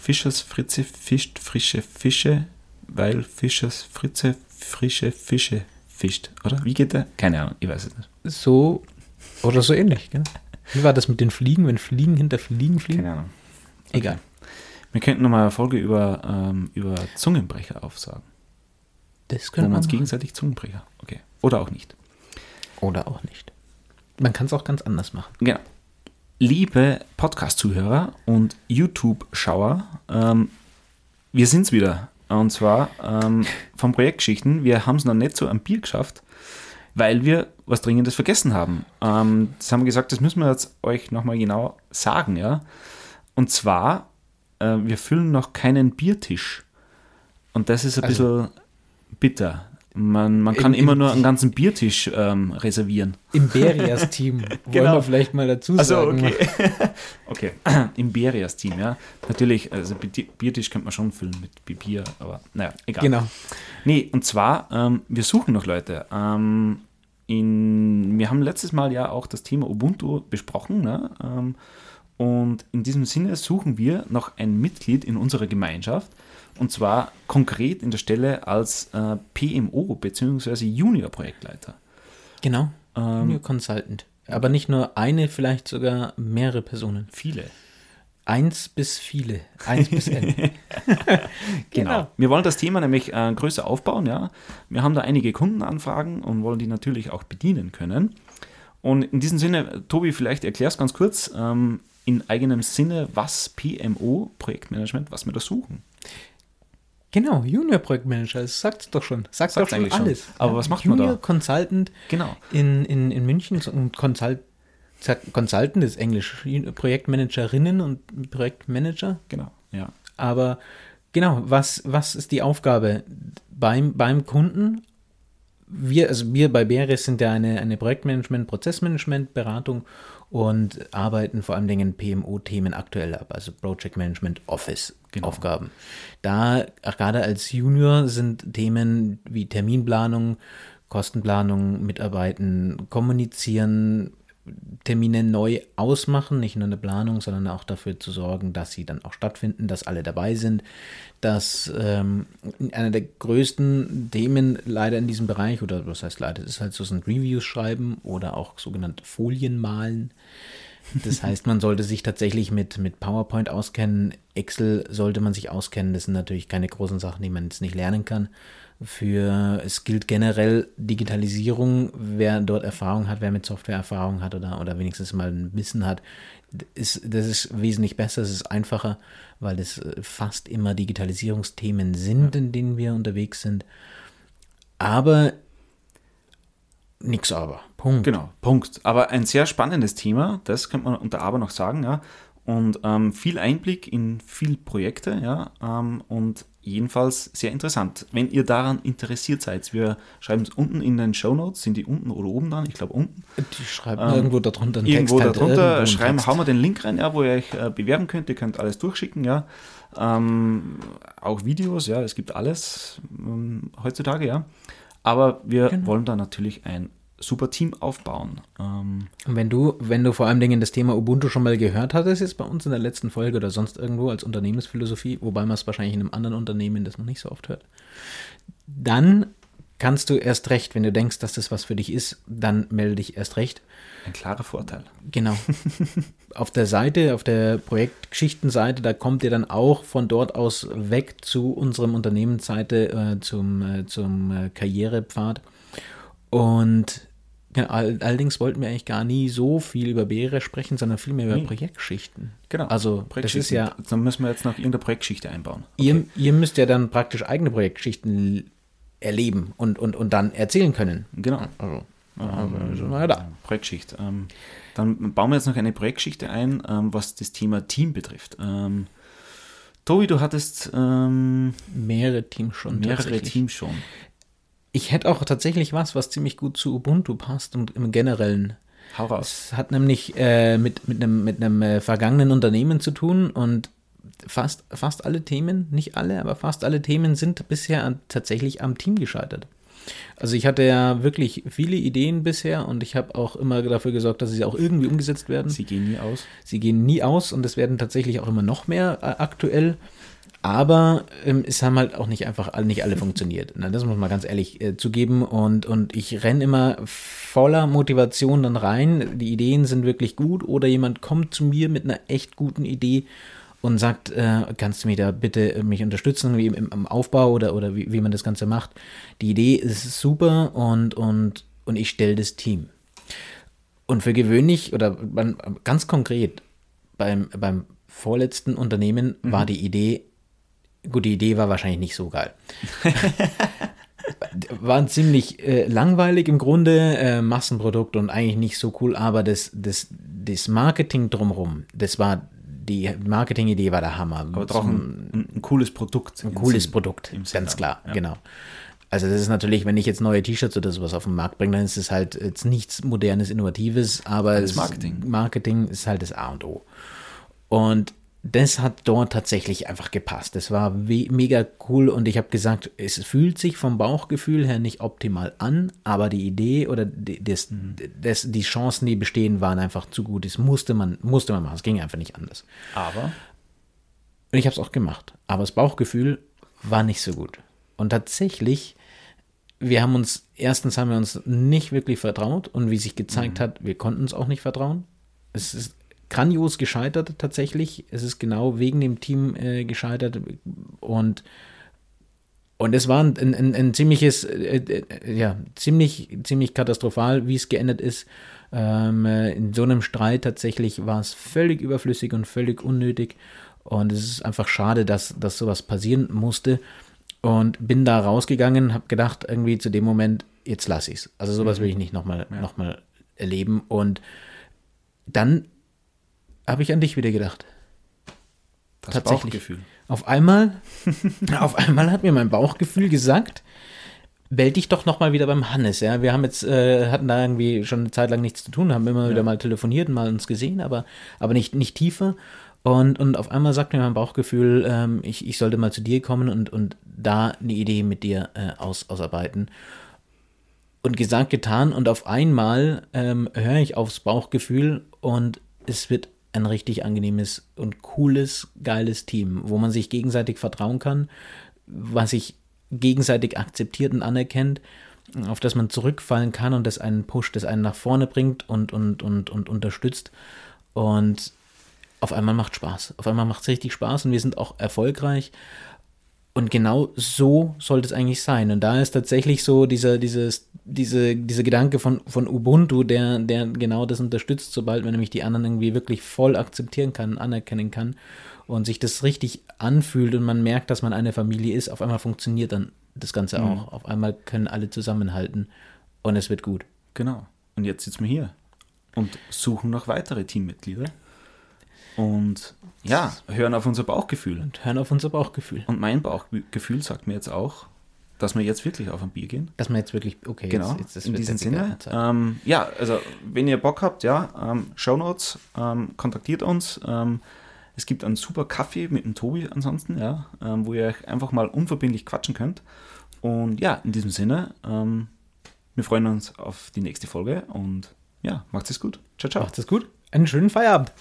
Fischers Fritze fischt frische Fische, weil Fischers Fritze frische Fische fischt, oder? Wie geht der? Keine Ahnung, ich weiß es nicht. So oder so ähnlich, gell? Wie war das mit den Fliegen, wenn Fliegen hinter Fliegen fliegen? Keine Ahnung. Egal. Wir könnten nochmal eine Folge über, ähm, über Zungenbrecher aufsagen. Das können wir wir uns gegenseitig Zungenbrecher. Okay. Oder auch nicht. Oder auch nicht. Man kann es auch ganz anders machen. Genau. Liebe Podcast-Zuhörer und YouTube-Schauer, ähm, wir sind's wieder. Und zwar ähm, vom Projektgeschichten. Wir haben es noch nicht so am Bier geschafft, weil wir was Dringendes vergessen haben. Ähm, das haben wir gesagt, das müssen wir jetzt euch nochmal genau sagen, ja. Und zwar, äh, wir füllen noch keinen Biertisch. Und das ist ein Also- bisschen bitter. Man, man kann Im- immer im- nur einen ganzen Biertisch ähm, reservieren. Imberias Team. Wollen Genau. wir vielleicht mal dazu Also sagen. okay. okay. Imperias Team, ja. Natürlich, also Bi- Biertisch könnte man schon füllen mit Bi- Bier, aber naja, egal. Genau. Nee, und zwar, ähm, wir suchen noch Leute. Ähm, in, wir haben letztes Mal ja auch das Thema Ubuntu besprochen. Ne? Und in diesem Sinne suchen wir noch ein Mitglied in unserer Gemeinschaft. Und zwar konkret in der Stelle als äh, PMO bzw. Junior-Projektleiter. Genau. Ähm, Junior Consultant. Aber nicht nur eine, vielleicht sogar mehrere Personen. viele. Eins bis viele. Eins bis N. Genau. Wir wollen das Thema nämlich äh, größer aufbauen, ja. Wir haben da einige Kundenanfragen und wollen die natürlich auch bedienen können. Und in diesem Sinne, Tobi, vielleicht erklärst ganz kurz ähm, in eigenem Sinne, was PMO, Projektmanagement, was wir da suchen. Genau, Junior Projektmanager, das sagt es doch schon. Sagt doch schon eigentlich schon. alles. Aber was macht man Junior da? Consultant Genau. in, in, in München und Consult, Consultant ist Englisch, Projektmanagerinnen und Projektmanager. Genau, ja. Aber genau, was, was ist die Aufgabe beim, beim Kunden? Wir, also wir bei BRS sind ja eine, eine Projektmanagement, Prozessmanagement, Beratung und arbeiten vor allen Dingen PMO-Themen aktuell ab, also Project Management Office Genau. Aufgaben. Da, gerade als Junior, sind Themen wie Terminplanung, Kostenplanung, Mitarbeiten, Kommunizieren, Termine neu ausmachen, nicht nur eine Planung, sondern auch dafür zu sorgen, dass sie dann auch stattfinden, dass alle dabei sind, dass ähm, einer der größten Themen leider in diesem Bereich, oder was heißt leider, ist halt so, sind Reviews schreiben oder auch sogenannte Folien malen. Das heißt, man sollte sich tatsächlich mit, mit PowerPoint auskennen. Excel sollte man sich auskennen. Das sind natürlich keine großen Sachen, die man jetzt nicht lernen kann. Für es gilt generell Digitalisierung. Wer dort Erfahrung hat, wer mit Software Erfahrung hat oder, oder wenigstens mal ein Wissen hat, ist, das ist wesentlich besser, es ist einfacher, weil es äh, fast immer Digitalisierungsthemen sind, in denen wir unterwegs sind. Aber nix aber. Punkt. Genau, Punkt. Aber ein sehr spannendes Thema, das könnte man unter Aber noch sagen, ja. Und ähm, viel Einblick in viel Projekte, ja. Ähm, und jedenfalls sehr interessant. Wenn ihr daran interessiert seid, wir schreiben es unten in den Show Notes, sind die unten oder oben dann? Ich glaube unten. Die schreiben irgendwo darunter einen Irgendwo Text. halt, darunter irgendwo einen schreiben, Text. hauen wir den Link rein, ja, wo ihr euch äh, bewerben könnt. Ihr könnt alles durchschicken, ja. Ähm, auch Videos, ja, es gibt alles ähm, heutzutage, ja. Aber wir Genau. wollen da natürlich ein super Team aufbauen. Ähm, Und wenn du, wenn du vor allen Dingen das Thema Ubuntu schon mal gehört hattest, jetzt bei uns in der letzten Folge oder sonst irgendwo als Unternehmensphilosophie, wobei man es wahrscheinlich in einem anderen Unternehmen das noch nicht so oft hört, dann kannst du erst recht, wenn du denkst, dass das was für dich ist, dann melde dich erst recht. ein klarer Vorteil. Genau. auf der Seite, auf der Projektgeschichtenseite, da kommt ihr dann auch von dort aus weg zu unserem Unternehmensseite, äh, zum, äh, zum äh, Karrierepfad. Und ja, all, allerdings wollten wir eigentlich gar nie so viel über BR sprechen, sondern vielmehr über Nee. Projektgeschichten. Genau. Also das ist ja, Dann müssen wir jetzt noch irgendeine Projektgeschichte einbauen. ihr, ihr müsst ja dann praktisch eigene Projektgeschichten l- erleben und, und, und dann erzählen können. Genau. Also, also wir ja da. Projektgeschichte. Ähm, dann bauen wir jetzt noch eine Projektgeschichte ein, ähm, was das Thema Team betrifft. Ähm, Tobi, du hattest ähm, Mehrere Teams schon. mehrere. Teams schon. Ich hätte auch tatsächlich was, was ziemlich gut zu Ubuntu passt und im Generellen. Hau raus. Es hat nämlich äh, mit, mit einem, mit einem äh, vergangenen Unternehmen zu tun und fast, fast alle Themen, nicht alle, aber fast alle Themen sind bisher an, tatsächlich am Team gescheitert. Also ich hatte ja wirklich viele Ideen bisher und ich habe auch immer dafür gesorgt, dass sie auch irgendwie umgesetzt werden. Sie gehen nie aus. Sie gehen nie aus und es werden tatsächlich auch immer noch mehr äh, aktuell. Aber ähm, es haben halt auch nicht einfach nicht alle funktioniert. Na, das muss man ganz ehrlich äh, zugeben. Und, und ich renne immer voller Motivation dann rein. Die Ideen sind wirklich gut oder jemand kommt zu mir mit einer echt guten Idee und sagt, äh, kannst du mich da bitte äh, mich unterstützen wie im, im Aufbau oder, oder wie, wie man das Ganze macht. Die Idee ist super und, und, und ich stelle das Team. Und für gewöhnlich oder ganz konkret beim, beim vorletzten Unternehmen mhm. war die Idee, gut, die Idee war wahrscheinlich nicht so geil. war ziemlich äh, langweilig im Grunde, äh, Massenprodukt und eigentlich nicht so cool, aber das, das, das Marketing drumherum, das war die Marketingidee war der Hammer. Aber doch ein, ein, cooles Produkt. Ein cooles Sinn, Produkt, ganz klar, ja. genau. Also das ist natürlich, wenn ich jetzt neue T-Shirts oder sowas auf den Markt bringe, dann ist es halt jetzt nichts Modernes, Innovatives, aber das Marketing. Marketing ist halt das A und O. Und das hat dort tatsächlich einfach gepasst. Das war mega cool und ich habe gesagt, es fühlt sich vom Bauchgefühl her nicht optimal an, aber die Idee oder die, das, mhm. das, die Chancen, die bestehen, waren einfach zu gut. Das musste man, musste man machen. Es ging einfach nicht anders. Aber? Und ich habe es auch gemacht. Aber das Bauchgefühl war nicht so gut. Und tatsächlich, wir haben uns, erstens haben wir uns nicht wirklich vertraut und wie sich gezeigt mhm. hat, wir konnten uns auch nicht vertrauen. Es ist grandios gescheitert tatsächlich. Es ist genau wegen dem Team äh, gescheitert und und es war ein, ein, ein ziemliches, äh, äh, ja, ziemlich, ziemlich katastrophal, wie es geendet ist. Ähm, äh, in so einem Streit tatsächlich war es völlig überflüssig und völlig unnötig. Und es ist einfach schade, dass, dass sowas passieren musste. Und bin da rausgegangen, habe gedacht, irgendwie zu dem Moment, jetzt lasse ich es. Also sowas mhm. will ich nicht nochmal ja. noch erleben. Und dann habe ich an dich wieder gedacht. Das Tatsächlich. Bauchgefühl. Auf einmal, auf einmal hat mir mein Bauchgefühl gesagt, melde dich doch nochmal wieder beim Hannes. Ja, wir haben jetzt äh, hatten da irgendwie schon eine Zeit lang nichts zu tun, haben immer ja. wieder mal telefoniert, mal uns gesehen, aber aber nicht nicht tiefer. Und, und auf einmal sagt mir mein Bauchgefühl, ähm, ich, ich sollte mal zu dir kommen und, und da eine Idee mit dir äh, aus, ausarbeiten. Und gesagt, getan. Und auf einmal ähm, höre ich aufs Bauchgefühl und es wird ein richtig angenehmes und cooles, geiles Team, wo man sich gegenseitig vertrauen kann, was sich gegenseitig akzeptiert und anerkennt, auf das man zurückfallen kann und das einen pusht, das einen nach vorne bringt und, und, und, und unterstützt. Und auf einmal macht Spaß. Auf einmal macht es richtig Spaß und wir sind auch erfolgreich. Und genau so sollte es eigentlich sein. Und da ist tatsächlich so dieser, dieses, diese, dieser Gedanke von, von Ubuntu, der, der genau das unterstützt, sobald man nämlich die anderen irgendwie wirklich voll akzeptieren kann, anerkennen kann und sich das richtig anfühlt und man merkt, dass man eine Familie ist, auf einmal funktioniert dann das Ganze mhm. auch. Auf einmal können alle zusammenhalten und es wird gut. Genau. Und jetzt sitzen wir hier und suchen noch weitere Teammitglieder. Und ja, hören auf unser Bauchgefühl. Und hören auf unser Bauchgefühl. Und mein Bauchgefühl sagt mir jetzt auch, dass wir jetzt wirklich auf ein Bier gehen. Dass wir jetzt wirklich, okay, genau, jetzt, jetzt in diesem Sinne. Ähm, ja, also wenn ihr Bock habt, ja, ähm, Shownotes, ähm, kontaktiert uns. Ähm, es gibt einen super Kaffee mit dem Tobi ansonsten, ja, ähm, wo ihr euch einfach mal unverbindlich quatschen könnt. Und ja, in diesem Sinne, ähm, wir freuen uns auf die nächste Folge und ja, macht es gut. Ciao, ciao. Macht es gut. Einen schönen Feierabend.